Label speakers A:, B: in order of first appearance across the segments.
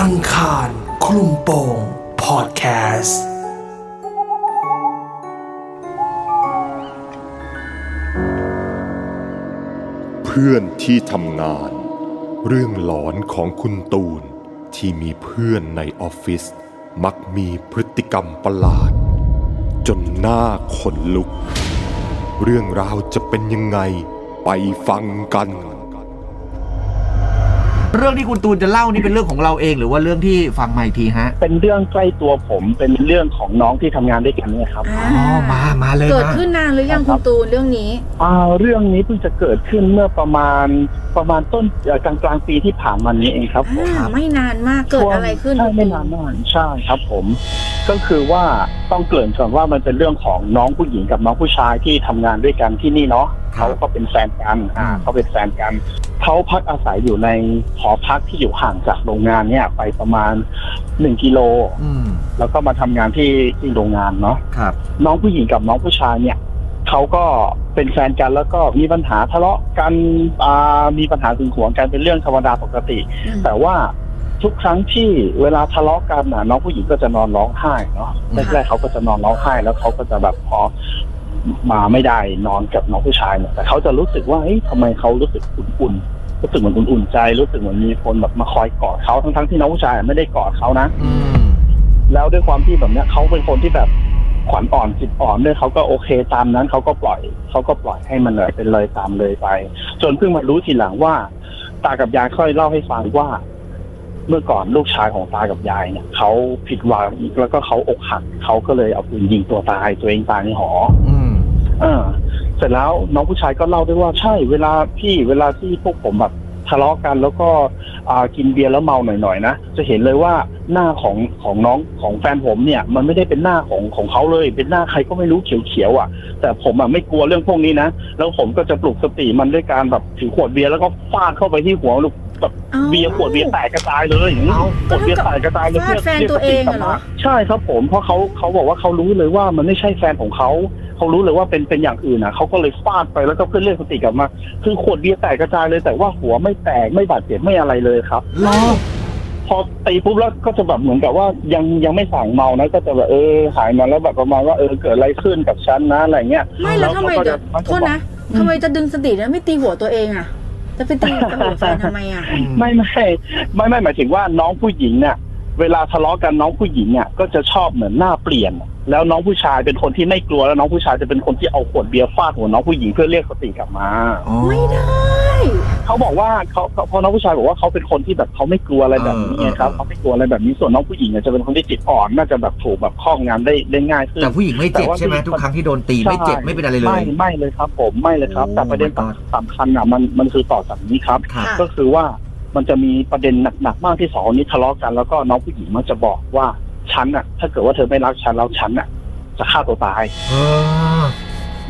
A: อังคารคลุมโปงพอดแคสต์
B: เพื่อนที่ทำงาน เรื่องหลอนของคุณตูน ที่มีเพื่อนในออฟฟิศมักมีพฤติกรรมประหลาด จนหน้าขนลุก เรื่องราวจะเป็นยังไงไปฟังกัน
C: เรื่องที่คุณตูนจะเล่านี่เป็นเรื่องของเราเองหรือว่าเรื่องที่ฟังมาอีกทีฮะ
D: เป็นเรื่องใกล้ตัวผมเป็นเรื่องของน้องที่ทำงานด้วยกันเนี่ยครับ
C: อ๋อมามาเลย
E: เกิด
C: มา
E: ขึ้นนานหรือยัง
D: ครั
E: คุ
D: บ
E: ณตูนเรื่องนี้
D: อ่าเรื่องนี้เพิ่งจะเกิดขึ้นเมื่อประมาณประมาณต้นเอ่อกลางกลางๆปีที่ผ่านมานี้เองครับผม
E: อ่าไม่นานมากเกิดอะไรขึ้น
D: ใช่ไม่นานมากใช่ครับผม ก็คือว่าต้องเกริ่นก่อนว่ามันเป็นเรื่องของน้องผู้หญิงกับน้องผู้ชายที่ทำงานด้วยกันที่นี่เนาะ
C: ครับ
D: เขาก็เป็นแฟนกันอ่า
C: อืม
D: เขาเป็นแฟนกันเขาพักอาศัยอยู่ในหอพักที่อยู่ห่างจากโรงงานเนี่ย ไปประมาณหนึ่งกิโล
C: อืม
D: แล้วก็มาทำงานที่ที่โรงงานเนาะ
C: ครับ
D: น้องผู้หญิงกับน้องผู้ชายเนี่ยเขาก็เป็นแฟนกันแล้วก็มีปัญหาทะเลาะกันอ่ามีปัญหาถึงหวงกันเป็นเรื่องธรรมดาปกติ
E: อืม
D: แต่ว่า ทุกครั้งที่เวลาทะเลาะกันน่ะน้องผู้หญิงก็จะนอนร้องไห้เนาะ
C: อืม
D: แรกๆเขาก็จะนอนร้องไห้ แล้วเขาก็จะแบบพอมาไม่ได้นอนกับน้องผู้ชายเนี่ยแต่เขาจะรู้สึกว่าเฮ้ยทำไมเขารู้สึกอุ่นๆรู้สึกเหมือนอุ่นๆใจ รู้สึกเหมือนมีคนแบบมาคอยกอดเขาทั้งๆที่น้องผู้ชายไม่ได้กอดเขานะ
C: อืม
D: แล้วด้วยความที่แบบเนี้ยเขาเป็นคนที่แบบขวัญอ่อนจิตอ่อนด้วยเขาก็โอเคตามนั้นเขาก็ปล่อยเขาก็ปล่อยให้มันเลยเป็นเลยตามเลยไป จนเพิ่งมารู้ทีหลังว่า ตากับยายค่อยเล่าให้ฟังว่า เมื่อก่อนลูกชายของตากับยายเนี่ยเขาผิดหวังแล้วก็เขาอกหักเขาก็เลยเอาปืนยิงตัวตายตัวเองตายในหอ
C: อืม
D: เออเสร็จแล้วน้องผู้ชายก็เล่าด้วยว่าใช่เวลาพี่เวลาที่พวกผมแบบ ทะเลาะกันแล้วก็อ่ากินเบียร์แล้วเมาหน่อยๆนะจะเห็นเลยว่าหน้าของของน้องของแฟนผมเนี่ย มันไม่ได้เป็นหน้าของของเขาเลย เป็นหน้าใครก็ไม่รู้เขียวๆอะ แต่ผมอะไม่กลัวเรื่องพวกนี้นะแล้วผมก็จะปลุกสติมันด้วยการแบบถือขวดเบียร์แล้วก็ฟาดเข้าไปที่หัวลูกแบบ
E: อ้า
D: เบียร์ขวดเบียร์แตกกระจายเลย
C: เอ้า
D: ขวดเบียร์แตกกระจายเลย
E: ฟาดแฟนตัวเองอะเหรอ
D: ใช่ครับผมเพราะเขาเขาบอกว่าเขารู้เลยว่ามันไม่ใช่แฟนของเขา เขารู้เลยว่าเป็นเป็นอย่างอื่นอะเขาก็เลยฟาดไปแล้วก็เพื่อเรียกสติกลับมา คือขวดเบียร์แตกกระจายเลยแต่ว่าหัวไม่แตกไม่บาดเจ็บไม่อะไรเลยครับ
C: รอ
D: พอตีปุ๊บแล้วก็จะแบบเหมือนกับว่ายังยังไม่สั่งเมานะ ก็จะแบบเออหายมาแล้วแบบประมาณว่าเออเกิดอะไรขึ้นกับฉันนะอะไรเงี้ย
E: ไม่แล้วทำไม
D: เขาก็
E: เดี๋
D: จะ
E: ยว
D: มัก
E: โท
D: จะ
E: ษ
D: บอก
E: นะทำไมจะดึงสติแล้วไม่ตีหัวตัวเองอะจะไปตีหัวแฟนทำไมอะ
D: ไม่ไม่ไม่ไม่หมายถึงว่าน้องผู้หญิงเนี่ยเวลาทะเลาะกันน้องผู้หญิงเนี่ยก็จะชอบเหมือนหน้าเปลี่ยนแล้วน้องผู้ชายเป็นคนที่ไม่กลัวแล้วน้องผู้ชายจะเป็นคนที่เอาขวดเบียร์ฟาดหัวน้องผู้หญิงเพื่อเรียกสติกลับมา
C: อ๋อ
E: ไม่ได้
D: เขาบอกว่าเขาเขาพอน้องผู้ชายบอกว่าเขาเป็นคนที่แบบเขาไม่กลัวอะไรแบบนี้ไงครับ
C: เออเออ
D: เขาไม่กลัวอะไรแบบนี้ส่วนน้องผู้หญิงเนี่ยจะเป็นคนที่จิตอ่อนน่าจะแบบถูกแบบครอบงำได้ได้ง่ายขึ้น
C: แต่ผู้หญิงไม่เจ็บ
D: แต่ว่า
C: ใช่ไหม
D: ที่
C: ทุกครั้งที่โดนตีไม่เจ็บไม่เป็นอะไรเล
D: ไม่
C: ย
D: ไม่เลยครับ ผมไม่เลยครับ
C: โอ้
D: แต่ประเด็น
C: my god
D: สำคัญอะมันมันคือต่อจากนี้ครับ
C: ครับ
D: ก็คือว่ามันจะมีประเด็นหนักๆมากที่สองคนนี้ทะเลาะกันแล้วก็น้องผู้หญิงมันจะบอกว่า ฉันอะ ถ้าเกิดว่าเธอไม่รักฉันแล้วฉันอะ จะฆ่าตัวตาย
C: เออ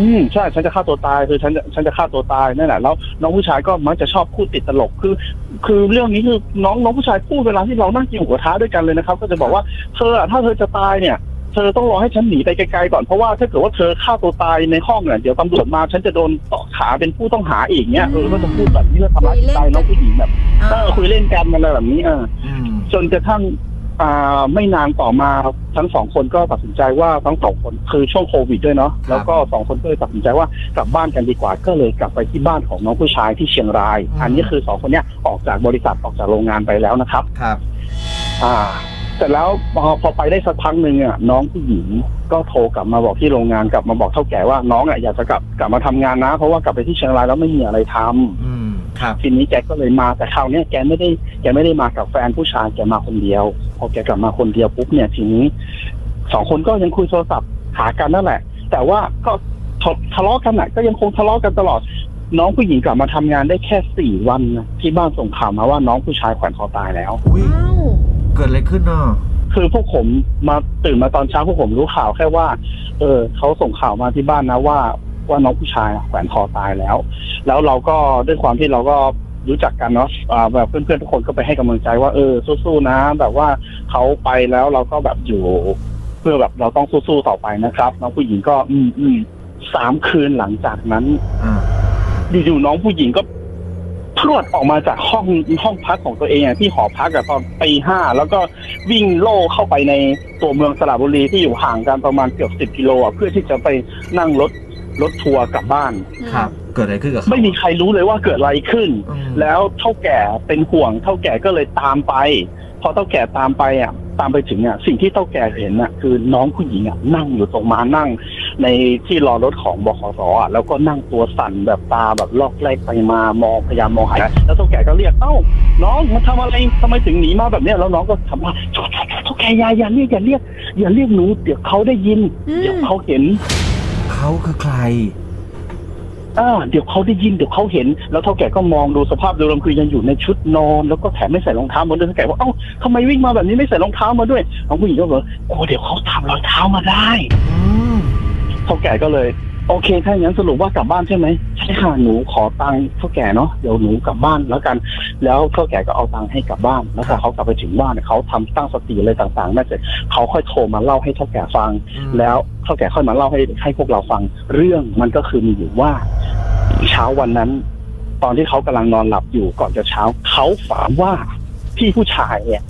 D: อืมใช่ฉันจะฆ่าตัวตายคือฉันจะฉันจะฆ่าตัวตายนั่นแหละแล้วน้องผู้ชายก็มักจะชอบพูดติดตลกคือ คือเรื่องนี้คือน้องน้องผู้ชายพูดเวลาที่เรานั่งกินหมูกระทะด้วยกันเลยนะครับ ก็จะบอกว่าเธออะถ้าเธอจะตายเนี่ยเธอต้องรอให้ฉันหนีไปไกลๆก่อนเพราะว่าถ้าเกิดว่าเธอฆ่าตัวตายในห้องเนี่ยเดี๋ยวตำรวจมาฉันจะโดนต่อขาเป็นผู้ต้องหาอีกเนี่ยเออก็จะพูดแบบนี้เพื่อทำร้ายจิตใจน้องผู้หญิงแบบเออคุยเล่นกันอะไรแบบนี้เออ
C: อืม
D: จนกระทั่งอ่า ไม่นานต่อมาทั้งสองคนก็ตัดสินใจว่าทั้งสองคนคือช่วงโควิดด้วยเนาะแล้วก็สองคนก็เลยตัดสินใจว่ากลับบ้านกันดีกว่าก็เลยกลับไปที่บ้านของน้องผู้ชายที่เชียงราย อันนี้คือสองคนเนี้ยออกจากบริษัทออกจากโรงงานไปแล้วนะครับ
C: ครับ
D: อ่าเสร็จแล้วพอพอไปได้สักพักหนึ่งอะน้องผู้หญิงก็โทรกลับมาบอกที่โรงงานกลับมาบอกเท่าแก่ว่าน้องอะอยากจะกลับกลับมาทำงานนะ เพราะว่ากลับไปที่เชียงรายแล้วไม่มีอะไรทำ
C: อืมครับ
D: ทีนี้แกก็เลยมาแต่คราวเนี้ยแกไม่ได้แกไม่ได้มากับแฟนผู้ชายแกมาคนเดียว พอแกกลับมาคนเดียวปุ๊บเนี่ยทีนี้สองคนก็ยังคุยโทรศัพท์หากันนั่นแหละ แต่ว่าก็ทะทะเลาะกันน่ะ ก็ยังคงทะเลาะกันตลอด น้องผู้หญิงกลับมาทำงานได้แค่สี่วันนะที่บ้านส่งข่าวมาว่าน้องผู้ชายแขวนคอตายแล้ว
C: อุ้ย
E: อ้าว
C: เกิดอะไรขึ้นเนาะ
D: คือพวกผมมาตื่นมาตอนเช้าพวกผมรู้ข่าวแค่ว่า เออเขาส่งข่าวมาที่บ้านนะว่า ว่าน้องผู้ชายอะแขวนคอตายแล้ว แล้วเราก็ด้วยความที่เราก็รู้จักกันเนาะอ่าแบบเพื่อนๆทุกคนก็ไปให้กำลังใจว่าเออสู้ๆนะ แบบว่าเขาไปแล้วเราก็แบบอยู่ เพื่อแบบเราต้องสู้ๆต่อไปนะครับน้องผู้หญิงก็ อืมอืมสามคืนหลังจากนั้น
C: อ่า
D: อยู่ๆน้องผู้หญิงก็พรวดออกมาจากห้องห้องพักของตัวเองอะที่หอพักอะตอนตีห้าแล้วก็วิ่งโล่เข้าไปในตัวเมืองสระบุรีที่อยู่ห่างกันประมาณเกือบสิบกิโลอะเพื่อที่จะไปนั่งรถ รถทัวร์กลับบ้าน
C: ครับ เกิดอะไรขึ้นกับเขา
D: ไม่มีใครรู้เลยว่าเกิดอะไรขึ้น
C: อืม
D: แล้วเท่าแก่เป็นห่วง เท่าแก่ก็เลยตามไป พอเท่าแก่ตามไปอะ ตามไปถึงอะ สิ่งที่เท่าแก่เห็นอะ คือน้องผู้หญิงอะนั่งอยู่ตรงมานั่ง ในที่รอรถของบขสอะ แล้วก็นั่งตัวสั่นแบบตาแบบลอกแรกไปมามองพยายามมองหาแล้วเท่าแก่ก็เรียกเอ้า น้องมาทำอะไรทำไมถึงหนีมาแบบเนี้ยแล้วน้องก็ทำว่าเท่าแก่อย่าอย่าเรียกอย่าเรียกอย่าเรียกหนูเดี๋ยวเขาได้ยิน
E: อืม
D: เดี๋ยวเขาเห็น
C: เขาคือใคร
D: อ่าเดี๋ยวเขาได้ยินเดี๋ยวเขาเห็น แล้วเท่าแก่ก็มองดูสภาพโดยรวมคือยังอยู่ในชุดนอน แล้วก็แถมไม่ใส่รองเท้ามาด้วยเท่าแก่ว่าเอ้าทำไมวิ่งมาแบบนี้ไม่ใส่รองเท้ามาด้วยน้องผู้หญิงก็บอกโอ้เดี๋ยวเขาทำรอยเท้ามาได้
C: อืม
D: เท่าแก่ก็เลย โอเค ถ้าอย่างนั้นสรุปว่ากลับบ้านใช่ไหมใช่ค่ะหนูขอตังค์เท่าแก่เนาะเดี๋ยวหนูกลับบ้านแล้วกัน แล้วเท่าแก่ก็เอาตังค์ให้กลับบ้าน แล้วพอเขากลับไปถึงบ้านเนี่ยเขาทำตั้งสติอะไรต่างๆได้เสร็จเขาค่อยโทรมาเล่าให้เท่าแก่ฟัง
C: อืม
D: แล้วเท่าแก่ค่อยมาเล่าให้ให้พวกเราฟัง เรื่องมันก็คือมีอยู่ว่า เช้าวันนั้น ตอนที่เขากำลังนอนหลับอยู่ก่อนจะเช้าเขาฝันว่าพี่ผู้ชายเนี่ย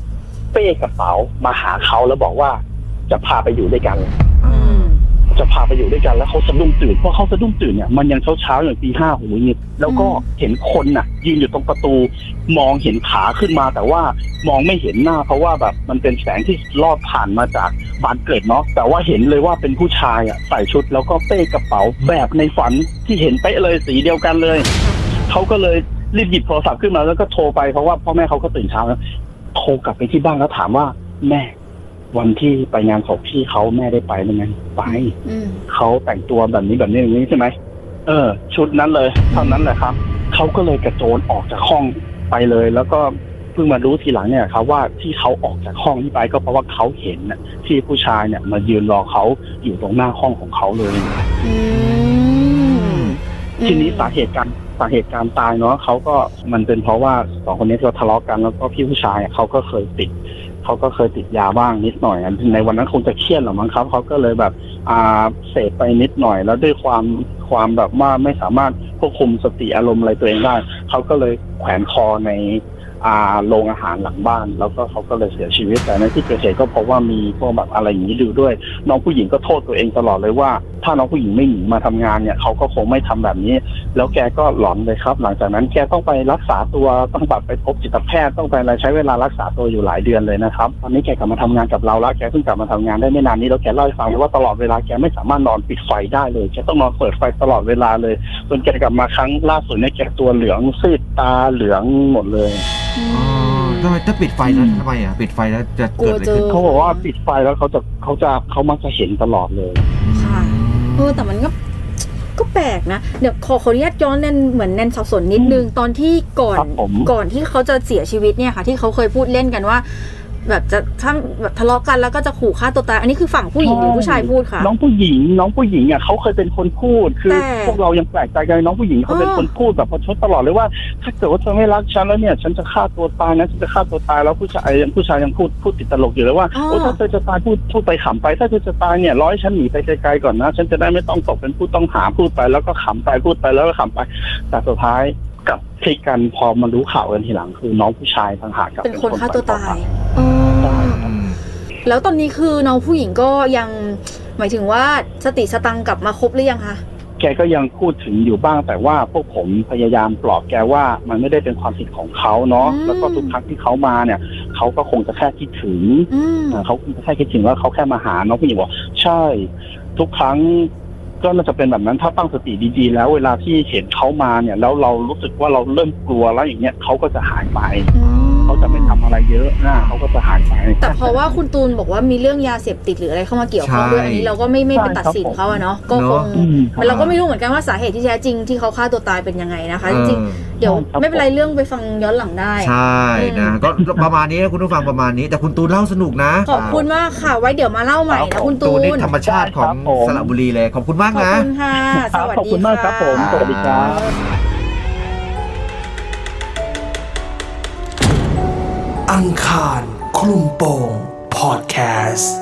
D: เป้กระเป๋ามาหาเขาแล้วบอกว่าจะพาไปอยู่ด้วยกัน
E: อืม
D: จะพาไปอยู่ด้วยกันแล้วเขาสะดุ้งตื่นเพราะเขาสะดุ้งตื่นเนี่ยมันยังเช้าเช้าๆอย่างตีห้าหูยิบแล้วก็เห็นคนน่ะ ยืนอยู่ตรงประตู มองเห็นขาขึ้นมา แต่ว่ามองไม่เห็นหน้า เพราะว่าแบบมันเป็นแสงที่ลอดผ่านมาจากบานเกล็ดเนาะแต่ว่าเห็นเลยว่าเป็นผู้ชายอะใส่ชุดแล้วก็เป้กระเป๋าแบบในฝันที่เห็นเป๊ะเลยสีเดียวกันเลยเขาก็เลยรีบหยิบโทรศัพท์ขึ้นมาแล้วก็โทรไปเพราะว่าพ่อแม่เขาก็ตื่นเช้าแล้วโทรกลับไปที่บ้านแล้วถามว่าแม่ วันที่ไปงานศพพี่เขาแม่ได้ไปไหมไงไป
E: อืม
D: เขาแต่งตัวแบบนี้แบบนี้อย่างนี้ใช่ไหมเออ ชุดนั้นเลย เท่านั้นแหละครับเขาก็เลยกระโจนออกจากห้องไปเลย แล้วก็เพิ่งมารู้ทีหลังเนี่ยครับ ว่าที่เขาออกจากห้องนี้ไปก็เพราะว่าเขาเห็นน่ะที่ผู้ชายเนี่ยมายืนรอเขาอยู่ตรงหน้าห้องของเขาเลย
E: อืม
D: ทีนี้สาเหตุการสาเหตุการตายเนาะเขาก็มันเป็นเพราะว่าสองคนนี้เขาทะเลาะกันแล้วก็พี่ผู้ชายอะเขาก็เคยติด เขาก็เคยติดยาบ้างนิดหน่อยในวันนั้นคงจะเครียดหรอมั้งครับเขาก็เลยแบบอ่าเสพไปนิดหน่อย แล้วด้วยความความแบบว่าไม่สามารถควบคุมสติอารมณ์อะไรตัวเองได้เขาก็เลยแขวนคอใน โรงอาหารหลังบ้าน แล้วก็เขาก็เลยเสียชีวิต แต่ในที่เกิดเหตุก็พบว่ามีพวกแบบอะไรอย่างนี้อยู่ด้วย น้องผู้หญิงก็โทษตัวเองตลอดเลยว่า ถ้าน้องผู้หญิงไม่หนีมาทำงานเนี่ยเขาก็คงไม่ทำแบบนี้ แล้วแกก็หลอนเลยครับ หลังจากนั้นแกต้องไปรักษาตัวต้องแบบไปพบจิตแพทย์ต้องไปอะไรใช้เวลารักษาตัวอยู่หลายเดือนเลยนะครับตอนนี้แกกลับมาทำงานกับเราแล้วแกเพิ่งกลับมาทำงานได้ไม่นานนี้แล้วแกเล่าให้ฟังเลยว่าตลอดเวลาแกไม่สามารถนอนปิดไฟได้เลยแกต้องนอนเปิดไฟตลอดเวลาเลยจนแกกลับมาครั้งล่าสุดเนี่ยแกตัวเหลืองซีดตาเหลืองหมดเลย
E: อื
C: อ๋อ
E: ม
C: ทำไมถ้าปิดไฟแล้วทำไมอะปิดไฟแล้วจะเกิดอะไรขึ้น
E: กลัวเจอ
D: เขาบอกว่าปิดไฟแล้วเขาจะเขาจะเขามักจะเห็นตลอดเลย
E: ค่ะเออแต่มันก็ก็แปลกนะเดี๋ยวขอขออนุญาตย้อนแนนเหมือนแนนสับสนนิดนึงตอนที่ก่อน
D: ครับผม
E: ก่อนที่เขาจะเสียชีวิตเนี่ยค่ะ ที่เขาเคยพูดเล่นกันว่า แบบจะถ้าแบบทะเลาะกันแล้วก็จะขู่ฆ่าตัวตายอันนี้คือฝั่งผู้หญิงหรือผู้ชายพูดค่ะ
D: น้องผู้หญิง น้องผู้หญิงอะเขาเคยเป็นคนพูด คือ
E: แต่
D: พวกเรายังแปลกใจกันน้องผู้หญิงเขาเป็น
E: อ้อ
D: คนพูดแบบประชดตลอดเลยว่า ถ้าเกิดว่าเธอไม่รักฉันแล้วเนี่ย ฉันจะฆ่าตัวตายนะฉันจะฆ่าตัวตายแล้วผู้ชายผู้ชายยังพูดพูดติดตลกอยู่เลยว่า
E: อ้อ
D: โอ้ถ้าเธอจะตายพูดพูดไปขำไป ถ้าเธอจะตายเนี่ยร้อยฉันหนีไปไกลๆก่อนนะ ฉันจะได้ไม่ต้องตกเป็นผู้ต้องหาพูดไปแล้วก็ขำไปพูดไปแล้วก็ขำไปแต่สุดท้าย กลับพลิกกันพอมารู้ข่าวกันทีหลัง คือน้องผู้ชายต่างหากกลับ
E: เป็นคนฆ่าตัวตาย
D: ใอ๋
E: อ
C: อืม
E: แล้วตอนนี้คือน้องผู้หญิงก็ยังหมายถึงว่าสติสตังค์กลับมาครบหรือยังคะ
D: แกก็ยังพูดถึงอยู่บ้างแต่ว่าพวกผมพยายามปลอบแกว่ามันไม่ได้เป็นความผิดของเขาเนาะ
E: อืม
D: แล้วก็ทุกครั้งที่เขามาเนี่ยเขาก็คงจะแค่คิดถึง
E: อืม
D: อ่าเขาคงจะแค่คิดถึงว่าเขาแค่มาหาน้องผู้หญิงบอกใช่ ทุกครั้ง ก็น่าจะเป็นแบบนั้นถ้าตั้งสติดีๆ แล้วเวลาที่เห็นเขามาเนี่ย แล้วเรารู้สึกว่าเราเริ่มกลัวแล้วอย่างเงี้ยเขาก็จะหายไป
E: อืม
D: เขาจะไม่ทำอะไรเยอะนะเขาก็จะหายไป
E: แต่เพราะว่าคุณตูนบอกว่ามีเรื่องยาเสพติดหรืออะไรเข้ามาเกี่ยวข้องด้วย
C: ใช่
E: อันนี้เราก็ไม่ไม่ไป
D: ใช่
E: ตัด
D: ครับ
E: สิน
D: ผม
E: เขาอะเนาะก็คง
D: อืม
E: เราก็ไม่รู้เหมือนกันว่าสาเหตุที่แท้จริงที่เขาฆ่าตัวตายเป็นยังไงนะคะจริง
C: เออ
E: ๆเดี๋ยว
D: ครับ
E: ไม่เป็นไรเรื่องไปฟังย้อนหลังได้
C: ใช่นะ ก็ประมาณนี้นะคุณผู้ฟังประมาณนี้ แต่คุณตูนเล่าสนุกนะ
E: ขอบคุณมากค่ะไว้เดี๋ยวมาเล่าใหม่
D: ครั
E: นะ
D: บ
E: คุณ
C: ตู
E: ตู
C: น
E: น
C: นี่ธรรมชาติของ
D: ครับผม
C: สระบุรีเลย ขอบคุณมาก
E: ขอบ
C: นะ
E: คุณค่ะสวัส
D: ขอบ
E: ดี
D: คุณมากครับผมะสวัสดีครับ
A: อังคารคลุมโปงพอดแคสต์